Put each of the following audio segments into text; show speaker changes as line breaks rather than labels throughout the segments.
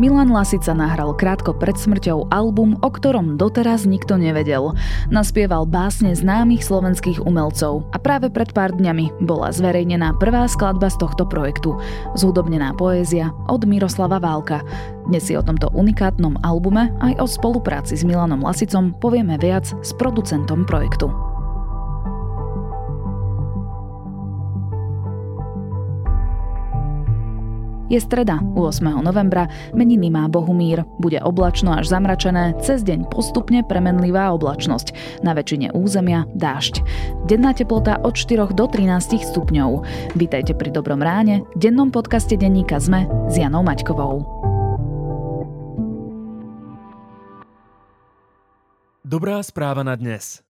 Milan Lasica nahral krátko pred smrťou album, o ktorom doteraz nikto nevedel. Naspieval básne známych slovenských umelcov a práve pred pár dňami bola zverejnená prvá skladba z tohto projektu. Zhudobnená poézia od Miroslava Válka. Dnes si o tomto unikátnom albume aj o spolupráci s Milanom Lasicom povieme viac s producentom projektu. Je streda, 8. novembra, meniny má Bohumír. Bude oblačno až zamračené, cez deň postupne premenlivá oblačnosť. Na väčšine územia dážď. Denná teplota od 4 do 13 stupňov. Vítajte pri Dobrom ráne, dennom podcaste denníka ZME s Janou Maťkovou.
Dobrá správa na dnes.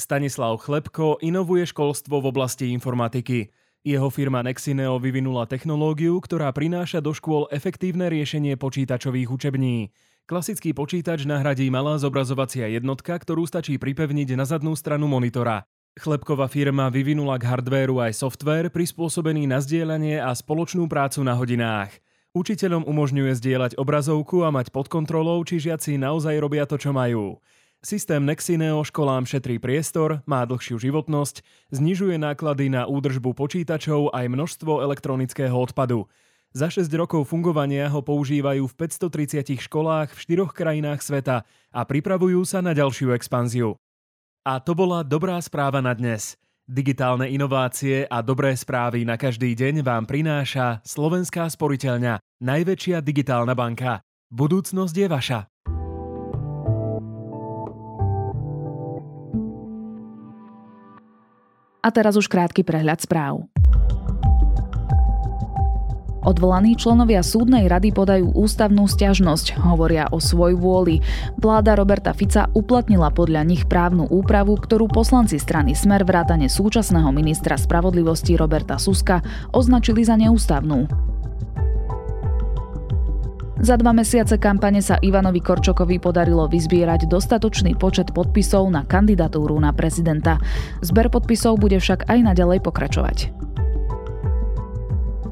Stanislav Chlebko inovuje školstvo v oblasti informatiky. Jeho firma Nexineo vyvinula technológiu, ktorá prináša do škôl efektívne riešenie počítačových učební. Klasický počítač nahradí malá zobrazovacia jednotka, ktorú stačí pripevniť na zadnú stranu monitora. Chlebková firma vyvinula k hardvéru aj software prispôsobený na zdieľanie a spoločnú prácu na hodinách. Učiteľom umožňuje zdieľať obrazovku a mať pod kontrolou, či žiaci naozaj robia to, čo majú. Systém Nexineo školám šetrí priestor, má dlhšiu životnosť, znižuje náklady na údržbu počítačov aj množstvo elektronického odpadu. Za 6 rokov fungovania ho používajú v 530 školách v štyroch krajinách sveta a pripravujú sa na ďalšiu expanziu. A to bola dobrá správa na dnes. Digitálne inovácie a dobré správy na každý deň vám prináša Slovenská sporiteľňa, najväčšia digitálna banka. Budúcnosť je vaša.
A teraz už krátky prehľad správ. Odvolaní členovia súdnej rady podajú ústavnú stiažnosť, hovoria o svoj vôli. Vláda Roberta Fica uplatnila podľa nich právnu úpravu, ktorú poslanci strany Smer vrátane súčasného ministra spravodlivosti Roberta Suska označili za neústavnú. Za dva mesiace kampane sa Ivanovi Korčokovi podarilo vyzbierať dostatočný počet podpisov na kandidatúru na prezidenta. Zber podpisov bude však aj naďalej pokračovať.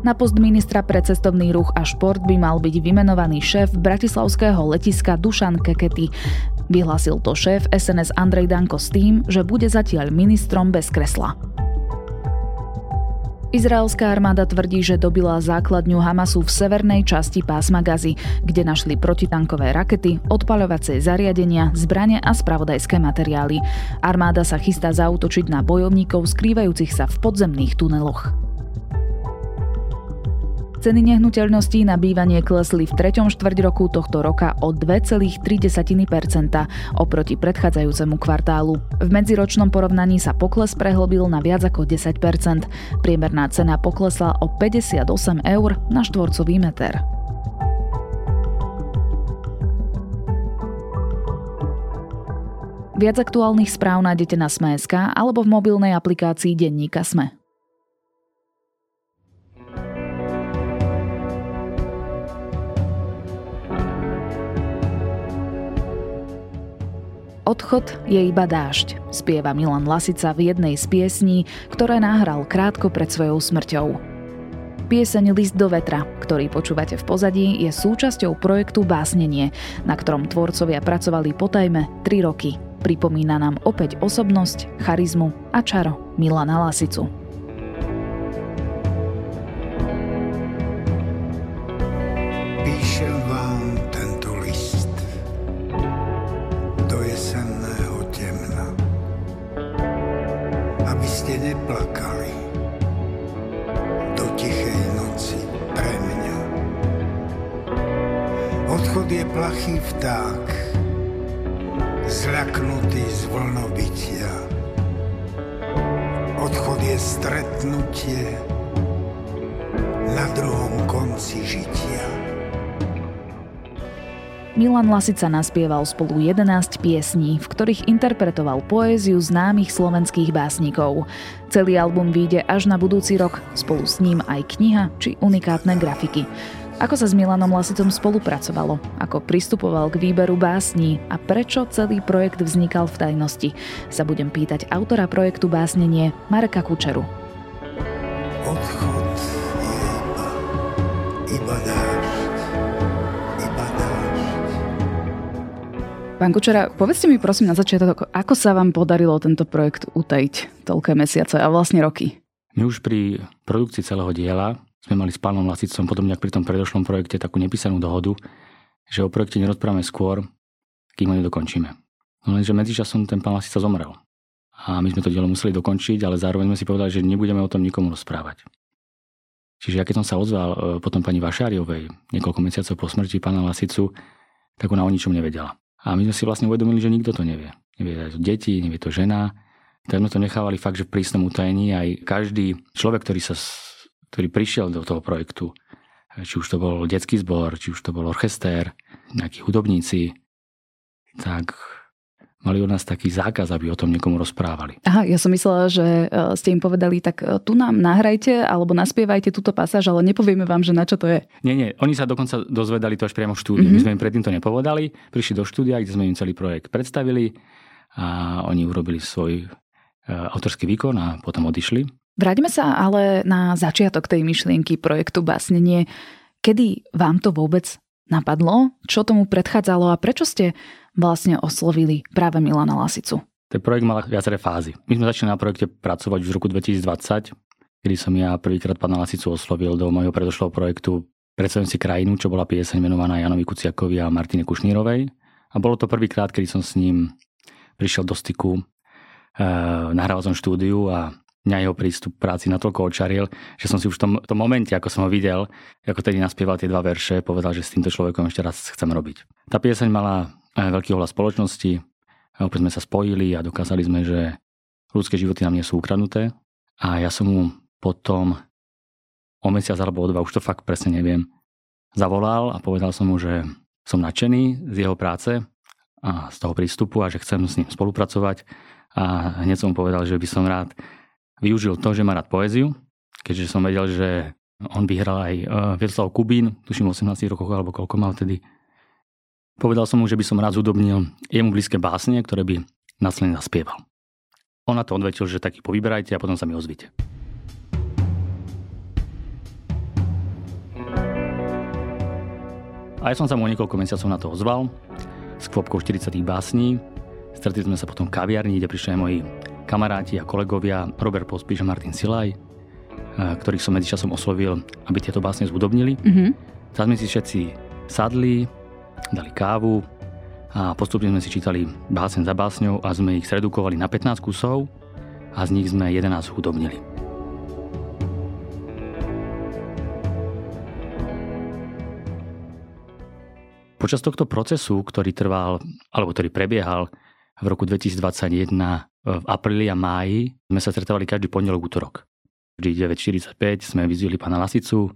Na post ministra pre cestovný ruch a šport by mal byť vymenovaný šéf bratislavského letiska Dušan Kekety. Vyhlásil to šéf SNS Andrej Danko s tým, že bude zatiaľ ministrom bez kresla. Izraelská armáda tvrdí, že dobila základňu Hamasu v severnej časti pásma Gazy, kde našli protitankové rakety, odpaľovacie zariadenia, zbranie a spravodajské materiály. Armáda sa chystá zautočiť na bojovníkov skrývajúcich sa v podzemných tuneloch. Ceny nehnuteľností na bývanie klesli v treťom štvrť roku tohto roka o 2,3% oproti predchádzajúcemu kvartálu. V medziročnom porovnaní sa pokles prehlbil na viac ako 10%. Priemerná cena poklesla o 58 eur na štvorcový meter. Viac aktuálnych správ nájdete na Sme.sk alebo v mobilnej aplikácii Denníka Sme. Odchod je iba dážď, spieva Milan Lasica v jednej z piesní, ktoré nahral krátko pred svojou smrťou. Pieseň List do vetra, ktorý počúvate v pozadí, je súčasťou projektu Básnenie, na ktorom tvorcovia pracovali potajme 3 roky. Pripomína nám opäť osobnosť, charizmu a čaro Milana Lasicu.
Je plachý vták, zľaknutý z vlnobytia. Odchod je stretnutie na druhom konci žitia.
Milan Lasica naspieval spolu 11 piesní, v ktorých interpretoval poéziu známych slovenských básnikov. Celý album vyjde až na budúci rok, spolu s ním aj kniha či unikátne grafiky. Ako sa s Milanom Lasicom spolupracovalo, ako pristupoval k výberu básní a prečo celý projekt vznikal v tajnosti, sa budem pýtať autora projektu Básnenie Mareka Kučeru.
Odchod je iba, iba dážď, iba
Pán Kučera, povedzte mi prosím na začiatok, ako sa vám podarilo tento projekt utajiť toľké mesiace a vlastne roky?
My už pri produkcii celého diela sme mali s pánom Lasicom, podobne ako pri tom predošlom projekte, takú nepísanú dohodu, že o projekte nerozprávame skôr, kým ho nedokončíme. No lenže medzičasom ten pán Lasica zomrel. A my sme to dielo museli dokončiť, ale zároveň sme si povedali, že nebudeme o tom nikomu rozprávať. Čiže ja keď som sa ozval e, potom pani Vašáriovej niekoľko mesiacov po smrti pána Lasicu, tak ona o ničom nevedela. A my sme si vlastne uvedomili, že nikto to nevie. Nevie to deti, nevie to žena. Tak sme to nechávali fakt, že v prísnom utajení aj každý človek, ktorý, sa, ktorý prišiel do toho projektu, či už to bol detský zbor, či už to bol orchester, nejakí hudobníci, tak mali od nás taký zákaz, aby o tom niekomu rozprávali.
Aha, ja som myslela, že e, ste im povedali, tak e, tu nám nahrajte alebo naspievajte túto pasáž, ale nepovieme vám, že na čo to je.
Nie, nie, oni sa dokonca dozvedali to až priamo v štúdiu. Mm-hmm. My sme im predtým to nepovedali, prišli do štúdia, kde sme im celý projekt predstavili a oni urobili svoj e, autorský výkon a potom odišli.
Vráťme sa ale na začiatok tej myšlienky projektu Básnenie. Kedy vám to vôbec napadlo? Čo tomu predchádzalo a prečo ste vlastne oslovili práve Milana Lasicu?
Ten projekt mal viaceré fázy. My sme začali na projekte pracovať už v roku 2020, kedy som ja prvýkrát pána Lasicu oslovil do môjho predošlého projektu Predstavím si krajinu, čo bola pieseň menovaná Janovi Kuciakovi a Martine Kušnírovej. A bolo to prvýkrát, kedy som s ním prišiel do styku. E, nahral som štúdiu a mňa jeho prístup k práci natoľko očaril, že som si už v tom, tom momente, ako som ho videl, ako tedy naspieval tie dva verše, povedal, že s týmto človekom ešte raz chcem robiť. Tá pieseň mala veľký ohlas spoločnosti. Opäť sme sa spojili a dokázali sme, že ľudské životy nám nie sú ukradnuté. A ja som mu potom o mesiac alebo o dva, už to fakt presne neviem, zavolal a povedal som mu, že som nadšený z jeho práce a z toho prístupu a že chcem s ním spolupracovať. A hneď som mu povedal, že by som rád využil to, že má rád poéziu, keďže som vedel, že on vyhral aj uh, Vieslav Kubín, tuším 18 rokov alebo koľko mal vtedy Povedal som mu, že by som rád zúdobnil jemu blízke básne, ktoré by následne naspieval. On na to odvetil, že taký povyberajte a potom sa mi ozvite. A ja som sa mu niekoľko mesiacov na to ozval s kvopkou 40 básní. Stretli sme sa potom v kaviarni, kde prišli aj moji kamaráti a kolegovia Robert Pospíš a Martin Silaj, ktorých som medzičasom oslovil, aby tieto básne zúdobnili. Mm-hmm. Tak sme si všetci sadli, dali kávu a postupne sme si čítali básen za básňou a sme ich zredukovali na 15 kusov a z nich sme 11 hudobnili. Počas tohto procesu, ktorý trval, alebo ktorý prebiehal v roku 2021 v apríli a máji, sme sa stretávali každý pondelok, útorok. Vždy 9.45 sme vyzvili pána Lasicu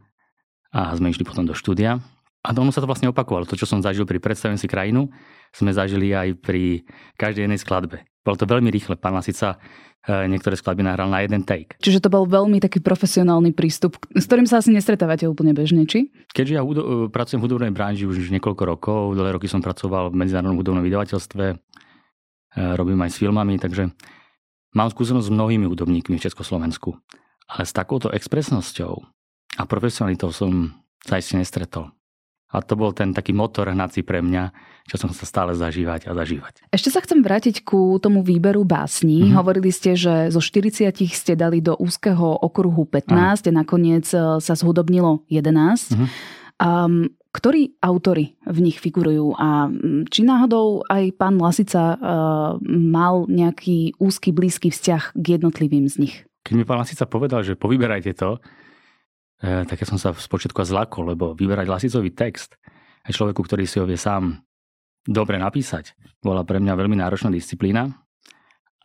a sme išli potom do štúdia a ono sa to vlastne opakovalo. To, čo som zažil pri Predstavím si krajinu, sme zažili aj pri každej jednej skladbe. Bolo to veľmi rýchle. Pán Lasica e, niektoré skladby nahral na jeden take.
Čiže to bol veľmi taký profesionálny prístup, s ktorým sa asi nestretávate úplne bežne, či?
Keďže ja hudo- e, pracujem v hudobnej branži už niekoľko rokov, dlhé roky som pracoval v medzinárodnom hudobnom vydavateľstve, robím aj s filmami, takže mám skúsenosť s mnohými hudobníkmi v Československu. Ale s takouto expresnosťou a profesionalitou som sa ešte nestretol. A to bol ten taký motor hnací pre mňa, čo som sa stále zažívať a zažívať.
Ešte sa chcem vrátiť ku tomu výberu básní. Mm-hmm. Hovorili ste, že zo 40 ste dali do úzkeho okruhu 15 Aha. a nakoniec e, sa zhudobnilo 11. Mm-hmm. Um, ktorí autory v nich figurujú a či náhodou aj pán Lasica uh, mal nejaký úzky, blízky vzťah k jednotlivým z nich?
Keď mi pán Lasica povedal, že povyberajte to, E, tak ja som sa spočiatku zlakol, lebo vyberať lasicový text aj človeku, ktorý si ho vie sám dobre napísať, bola pre mňa veľmi náročná disciplína.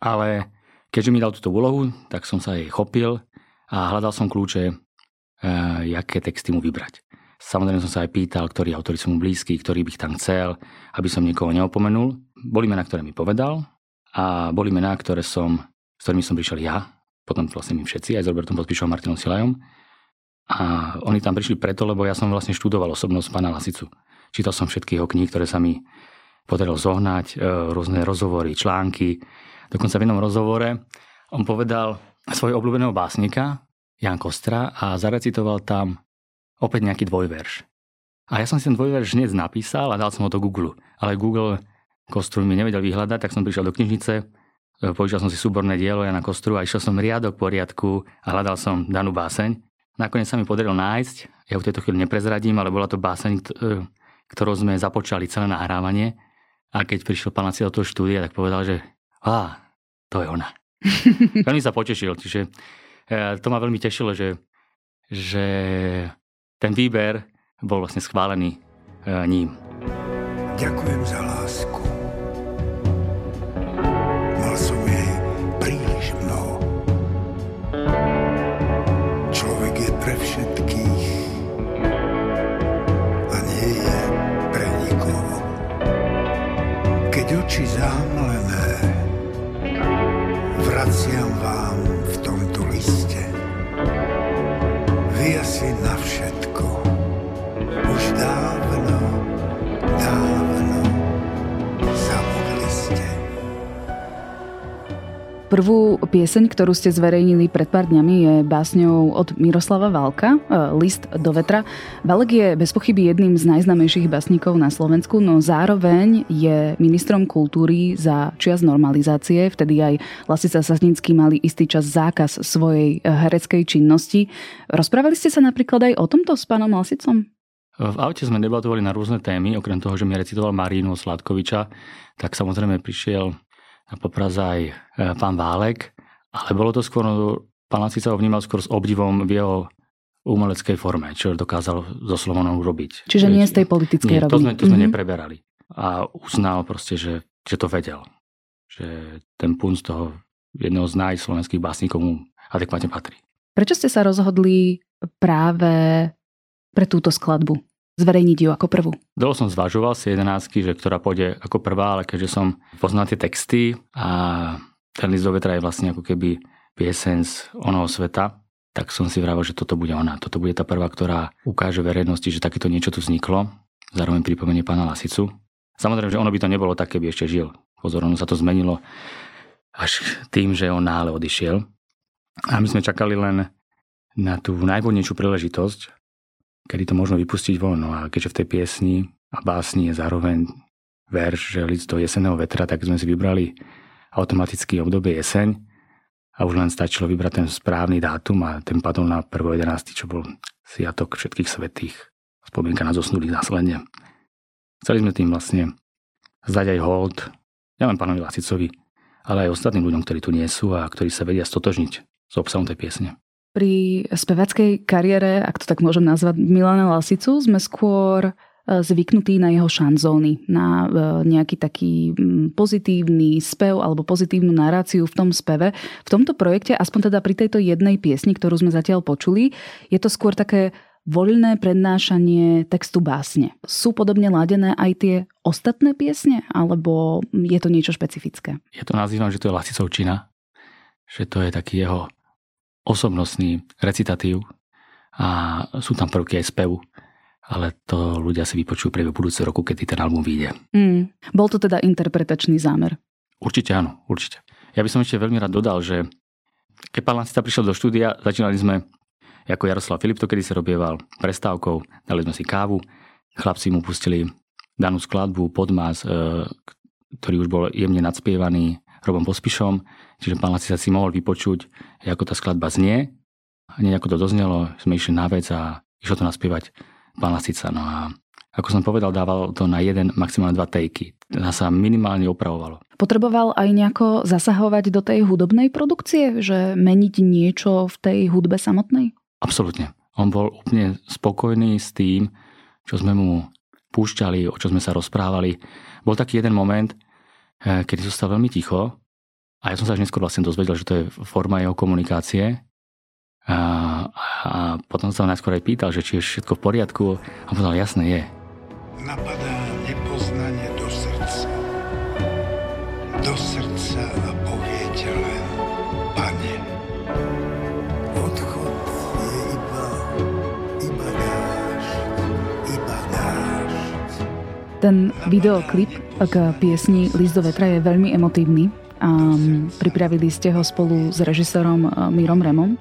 Ale keďže mi dal túto úlohu, tak som sa jej chopil a hľadal som kľúče, e, aké texty mu vybrať. Samozrejme som sa aj pýtal, ktorí autori sú mu blízki, ktorý by tam chcel, aby som nikoho neopomenul. Boli mená, ktoré mi povedal a boli mená, ktoré som, s ktorými som prišiel ja, potom vlastne my všetci, aj s Robertom Podpíšom a Martinom Silajom. A oni tam prišli preto, lebo ja som vlastne študoval osobnosť pána Lasicu. Čítal som všetky jeho kníh, ktoré sa mi podarilo zohnať, e, rôzne rozhovory, články. Dokonca v jednom rozhovore on povedal svojho obľúbeného básnika, Jan Kostra, a zarecitoval tam opäť nejaký dvojverš. A ja som si ten dvojverš hneď napísal a dal som ho do Google. Ale Google Kostru mi nevedel vyhľadať, tak som prišiel do knižnice, e, požičal som si súborné dielo Jana Kostru a išiel som riadok poriadku a hľadal som danú báseň. Nakoniec sa mi podarilo nájsť, ja v tejto chvíli neprezradím, ale bola to báseň, e, ktorou sme započali celé nahrávanie. A keď prišiel pán do toho štúdia, tak povedal, že á, to je ona. veľmi sa potešil, čiže e, to ma veľmi tešilo, že, že ten výber bol vlastne schválený ním.
Ďakujem za lásku.
Prvú pieseň, ktorú ste zverejnili pred pár dňami, je básňou od Miroslava Valka, e, List do vetra. Valek je bez pochyby jedným z najznamejších básnikov na Slovensku, no zároveň je ministrom kultúry za čias normalizácie. Vtedy aj Lasica Sasnický mali istý čas zákaz svojej e, hereckej činnosti. Rozprávali ste sa napríklad aj o tomto s pánom Lasicom?
V aute sme debatovali na rôzne témy, okrem toho, že mi recitoval Marínu Sladkoviča, tak samozrejme prišiel na popraz aj e, pán Válek, ale bolo to skôr, pán Lacica ho vnímal skôr s obdivom v jeho umeleckej forme, čo dokázal so Slovonom urobiť.
Čiže nie z tej politickej
Nie, to
roviny.
sme, to sme
Mhm.
nepreberali. A uznal proste, že, že to vedel. Že ten punc toho jedného z najslovenských básnikov mu adekvátne patrí.
Prečo ste sa rozhodli práve pre túto skladbu? Zverejniť ju ako prvú?
Dlho som zvažoval si jedenáctky, že ktorá pôjde ako prvá, ale keďže som poznal tie texty a ten list do vetra je vlastne ako keby piesen z onoho sveta, tak som si vravel, že toto bude ona. Toto bude tá prvá, ktorá ukáže verejnosti, že takéto niečo tu vzniklo. Zároveň pripomenie pána Lasicu. Samozrejme, že ono by to nebolo tak, keby ešte žil. Pozor, ono sa to zmenilo až tým, že on náhle odišiel. A my sme čakali len na tú najvhodnejšiu príležitosť, kedy to možno vypustiť von. No a keďže v tej piesni a básni je zároveň verš, že list do jeseného vetra, tak sme si vybrali automaticky obdobie jeseň a už len stačilo vybrať ten správny dátum a ten padol na 1.11., čo bol sviatok všetkých svetých, spomienka na zosnulých následne. Chceli sme tým vlastne zdať aj hold, nielen pánovi Lasicovi, ale aj ostatným ľuďom, ktorí tu nie sú a ktorí sa vedia stotožniť s obsahom tej piesne.
Pri spevackej kariére, ak to tak môžem nazvať, Milana Lasicu, sme skôr e, zvyknutí na jeho šanzóny, na e, nejaký taký pozitívny spev alebo pozitívnu naráciu v tom speve. V tomto projekte, aspoň teda pri tejto jednej piesni, ktorú sme zatiaľ počuli, je to skôr také voľné prednášanie textu básne. Sú podobne ladené aj tie ostatné piesne, alebo je to niečo špecifické?
Ja to nazývam, že to je Lasicovčina, že to je taký jeho osobnostný recitatív a sú tam prvky aj spevu, ale to ľudia si vypočujú pre budúceho roku, kedy ten album vyjde.
Mm. Bol to teda interpretačný zámer.
Určite áno, určite. Ja by som ešte veľmi rád dodal, že keď pán Lancita prišiel do štúdia, začínali sme ako Jaroslav Filip to kedy sa robieval prestávkou, dali sme si kávu, chlapci mu pustili danú skladbu, podmas, e, ktorý už bol jemne nadspievaný Robom Pospišom, čiže pán Laci sa si mohol vypočuť, ako tá skladba znie. Hneď ako to doznelo, sme išli na vec a išlo to naspievať pán Lasica. No a ako som povedal, dával to na jeden, maximálne dva tejky. Nás sa minimálne opravovalo.
Potreboval aj nejako zasahovať do tej hudobnej produkcie, že meniť niečo v tej hudbe samotnej?
Absolútne. On bol úplne spokojný s tým, čo sme mu púšťali, o čo sme sa rozprávali. Bol taký jeden moment, kedy zostal veľmi ticho a ja som sa až neskôr vlastne dozvedel, že to je forma jeho komunikácie. A, a potom sa najskôr aj pýtal, že či je všetko v poriadku a povedal, jasné je.
Napadá nepoznanie do srdca. Do srdca a poviete len, pane. Odchod je iba, iba dážď, iba dážď.
Ten videoklip k piesni List do vetra je veľmi emotívny. A pripravili ste ho spolu s režisérom e, Mírom Remom.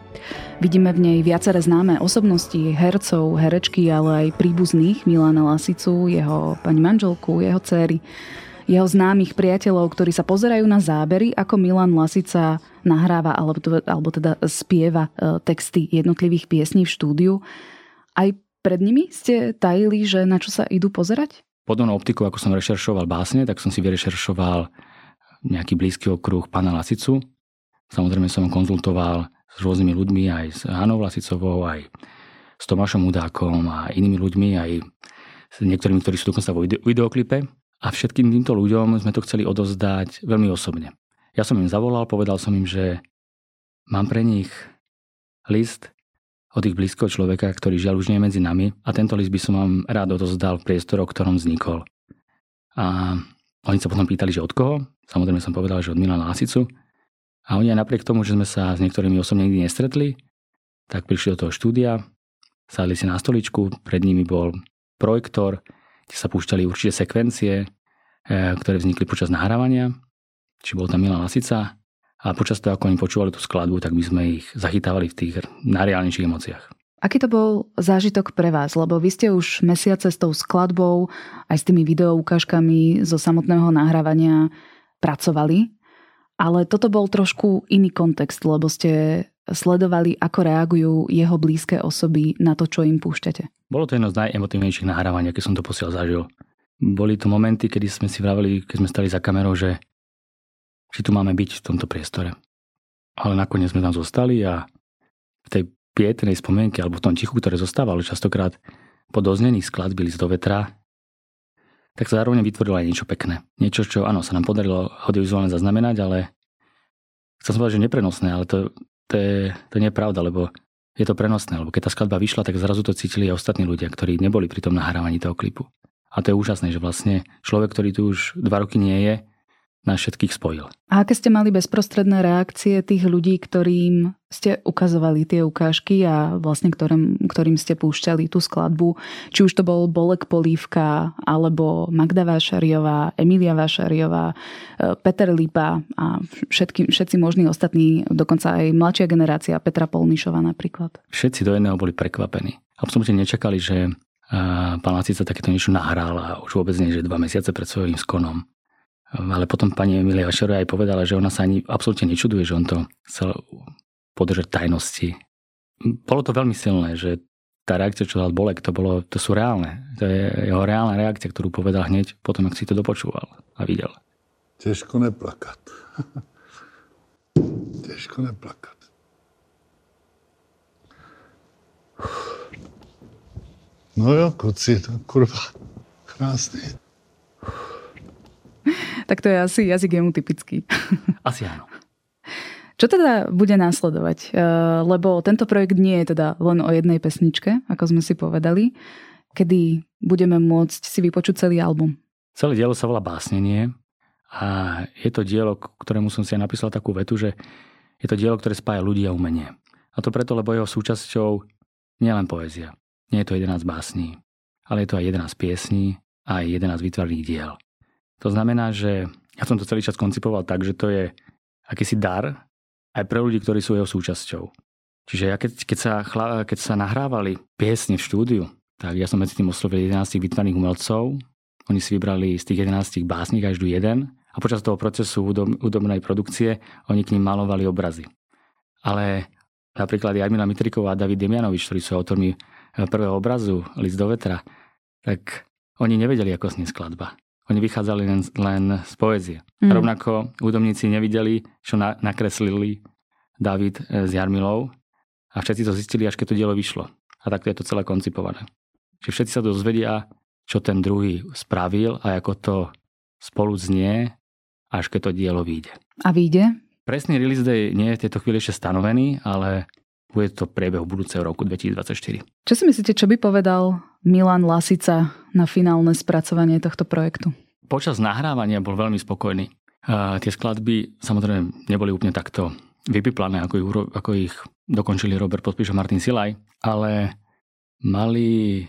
Vidíme v nej viaceré známe osobnosti, hercov, herečky, ale aj príbuzných Milana Lasicu, jeho pani manželku, jeho céry. jeho známych priateľov, ktorí sa pozerajú na zábery, ako Milan Lasica nahráva alebo, alebo teda spieva e, texty jednotlivých piesní v štúdiu. Aj pred nimi ste tajili, že na čo sa idú pozerať?
Podobnou optikou, ako som rešeršoval básne, tak som si vyrešeršoval nejaký blízky okruh pána Lasicu. Samozrejme som konzultoval s rôznymi ľuďmi, aj s Hanou Lasicovou, aj s Tomášom Udákom a inými ľuďmi, aj s niektorými, ktorí sú dokonca vo videoklipe. A všetkým týmto ľuďom sme to chceli odozdať veľmi osobne. Ja som im zavolal, povedal som im, že mám pre nich list od ich blízkoho človeka, ktorý žiaľ už nie je medzi nami a tento list by som vám rád odozdal v priestore, o ktorom vznikol. A oni sa potom pýtali, že od koho? Samozrejme som povedal, že od Milana Lasicu. A oni aj napriek tomu, že sme sa s niektorými osobne nikdy nestretli, tak prišli do toho štúdia, sadli si na stoličku, pred nimi bol projektor, kde sa púšťali určite sekvencie, e, ktoré vznikli počas nahrávania. Či bol tam Milan Lasica. A počas toho, ako oni počúvali tú skladbu, tak my sme ich zachytávali v tých najreálnejších emóciách.
Aký to bol zážitok pre vás? Lebo vy ste už mesiace s tou skladbou, aj s tými videoukážkami zo samotného nahrávania pracovali, ale toto bol trošku iný kontext, lebo ste sledovali, ako reagujú jeho blízke osoby na to, čo im púšťate?
Bolo to jedno z najemotívnejších nahrávaní, aké som to posiaľ zažil. Boli to momenty, kedy sme si vraveli, keď sme stali za kamerou, že či tu máme byť v tomto priestore. Ale nakoniec sme tam zostali a v tej pietnej spomienke, alebo v tom tichu, ktoré zostávalo častokrát po doznení skladby list do vetra, tak sa zároveň vytvorilo aj niečo pekné. Niečo, čo áno, sa nám podarilo audiovizuálne zaznamenať, ale chcem som povedať, že neprenosné, ale to, to, je, to nie je pravda, lebo je to prenosné, lebo keď tá skladba vyšla, tak zrazu to cítili aj ostatní ľudia, ktorí neboli pri tom nahrávaní toho klipu. A to je úžasné, že vlastne človek, ktorý tu už dva roky nie je, nás všetkých spojil.
A aké ste mali bezprostredné reakcie tých ľudí, ktorým ste ukazovali tie ukážky a vlastne ktorým, ktorým ste púšťali tú skladbu? Či už to bol Bolek Polívka, alebo Magda Vášariová, Emilia Vášariová, e, Peter Lipa a všetky, všetci možní ostatní, dokonca aj mladšia generácia Petra Polnišova napríklad.
Všetci do jedného boli prekvapení. Absolutne nečakali, že e, pán Lacica takéto niečo nahral a už vôbec nie, že dva mesiace pred svojím skonom ale potom pani Emilia Vašerová aj povedala, že ona sa ani absolútne nečuduje, že on to chcel podržať tajnosti. Bolo to veľmi silné, že tá reakcia, čo dal Bolek, to, bolo, to sú reálne. To je jeho reálna reakcia, ktorú povedal hneď potom, ak si to dopočúval a videl.
Těžko neplakat. Těžko neplakat. No jo, kuci, to kurva krásný.
tak to je asi jazyk jemu typický.
Asi áno.
Čo teda bude následovať? E, lebo tento projekt nie je teda len o jednej pesničke, ako sme si povedali. Kedy budeme môcť si vypočuť celý album?
Celé dielo sa volá Básnenie a je to dielo, ktorému som si aj napísal takú vetu, že je to dielo, ktoré spája ľudí a umenie. A to preto, lebo jeho súčasťou nie len poézia. Nie je to 11 básní, ale je to aj 11 piesní a aj 11 vytvarných diel. To znamená, že ja som to celý čas koncipoval tak, že to je akýsi dar aj pre ľudí, ktorí sú jeho súčasťou. Čiže ja keď, keď, sa, keď sa nahrávali piesne v štúdiu, tak ja som medzi tým oslovil 11 vytvarných umelcov. Oni si vybrali z tých 11 básnik každú jeden a počas toho procesu údobnej produkcie oni k ním malovali obrazy. Ale napríklad Jarmila Mitriková a David Demianovič, ktorí sú autormi prvého obrazu List do vetra, tak oni nevedeli, ako znie skladba. Oni vychádzali len, len z poézie. Mm. Rovnako údomníci nevideli, čo na, nakreslili David s Jarmilou a všetci to zistili, až keď to dielo vyšlo. A takto je to celé koncipované. Čiže všetci sa dozvedia, čo ten druhý spravil a ako to spolu znie, až keď to dielo vyjde.
A vyjde?
Presný release day nie je v tejto chvíli ešte stanovený, ale bude to priebehu budúceho roku 2024.
Čo si myslíte, čo by povedal Milan Lasica na finálne spracovanie tohto projektu?
Počas nahrávania bol veľmi spokojný. Uh, tie skladby samozrejme neboli úplne takto vypiplané, ako ich, ako ich dokončili Robert Podpíš a Martin Silaj, ale mali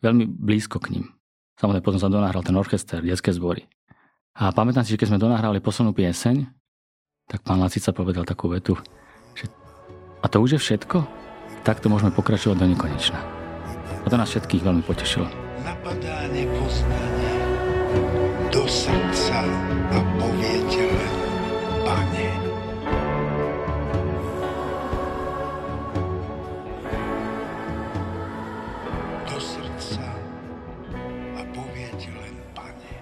veľmi blízko k ním. Samozrejme, potom sa donahral ten orchester, detské zbory. A pamätám si, že keď sme donahrali poslednú pieseň, tak pán Lacica povedal takú vetu, a to už je všetko? Takto môžeme pokračovať do nekonečna. A to nás všetkých veľmi potešilo. Napadá nepoznanie.
do srdca a poviete len, pane. Do srdca a poviete len, pane.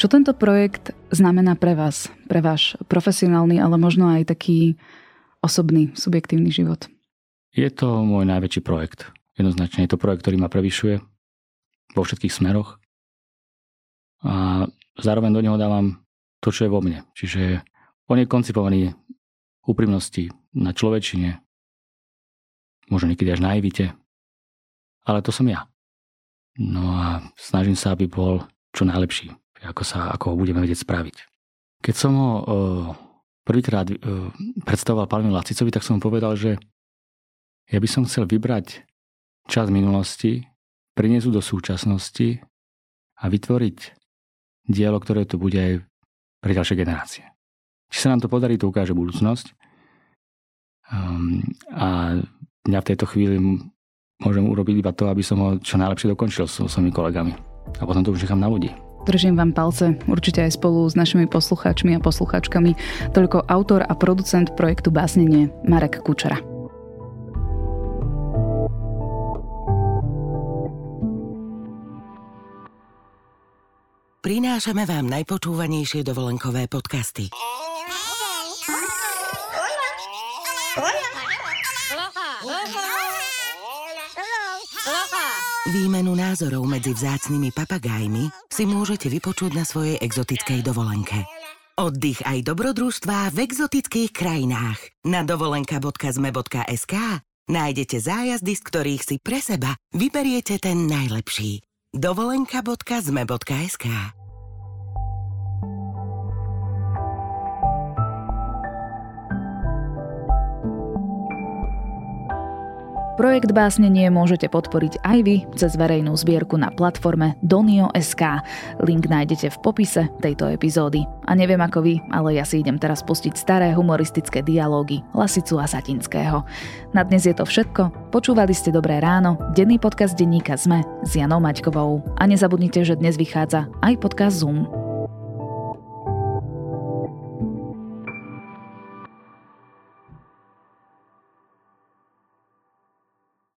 Čo tento projekt znamená pre vás, pre váš profesionálny, ale možno aj taký osobný, subjektívny život?
Je to môj najväčší projekt. Jednoznačne je to projekt, ktorý ma prevyšuje vo všetkých smeroch. A zároveň do neho dávam to, čo je vo mne. Čiže on je koncipovaný úprimnosti na človečine, možno niekedy až naivite, ale to som ja. No a snažím sa, aby bol čo najlepší, ako, sa, ako ho budeme vedieť spraviť. Keď som ho uh, prvýkrát uh, predstavoval pánovi Lacicovi, tak som mu povedal, že ja by som chcel vybrať čas minulosti, priniesť do súčasnosti a vytvoriť dielo, ktoré tu bude aj pre ďalšie generácie. Či sa nám to podarí, to ukáže budúcnosť. Um, a ja v tejto chvíli môžem urobiť iba to, aby som ho čo najlepšie dokončil so svojimi kolegami. A potom to už nechám na ľudí.
Držím vám palce, určite aj spolu s našimi poslucháčmi a poslucháčkami. Toľko autor a producent projektu Básnenie Marek Kučera.
Prinášame vám najpočúvanejšie dovolenkové podcasty. Výmenu názorov medzi vzácnymi papagajmi si môžete vypočuť na svojej exotickej dovolenke. Oddych aj dobrodružstvá v exotických krajinách. Na dovolenka.zme.sk nájdete zájazdy, z ktorých si pre seba vyberiete ten najlepší dovolenka.zme.sk
Projekt Básnenie môžete podporiť aj vy cez verejnú zbierku na platforme Donio.sk. Link nájdete v popise tejto epizódy. A neviem ako vy, ale ja si idem teraz pustiť staré humoristické dialógy Lasicu a Satinského. Na dnes je to všetko. Počúvali ste Dobré ráno, denný podcast denníka ZME s Janou Maťkovou. A nezabudnite, že dnes vychádza aj podcast Zoom.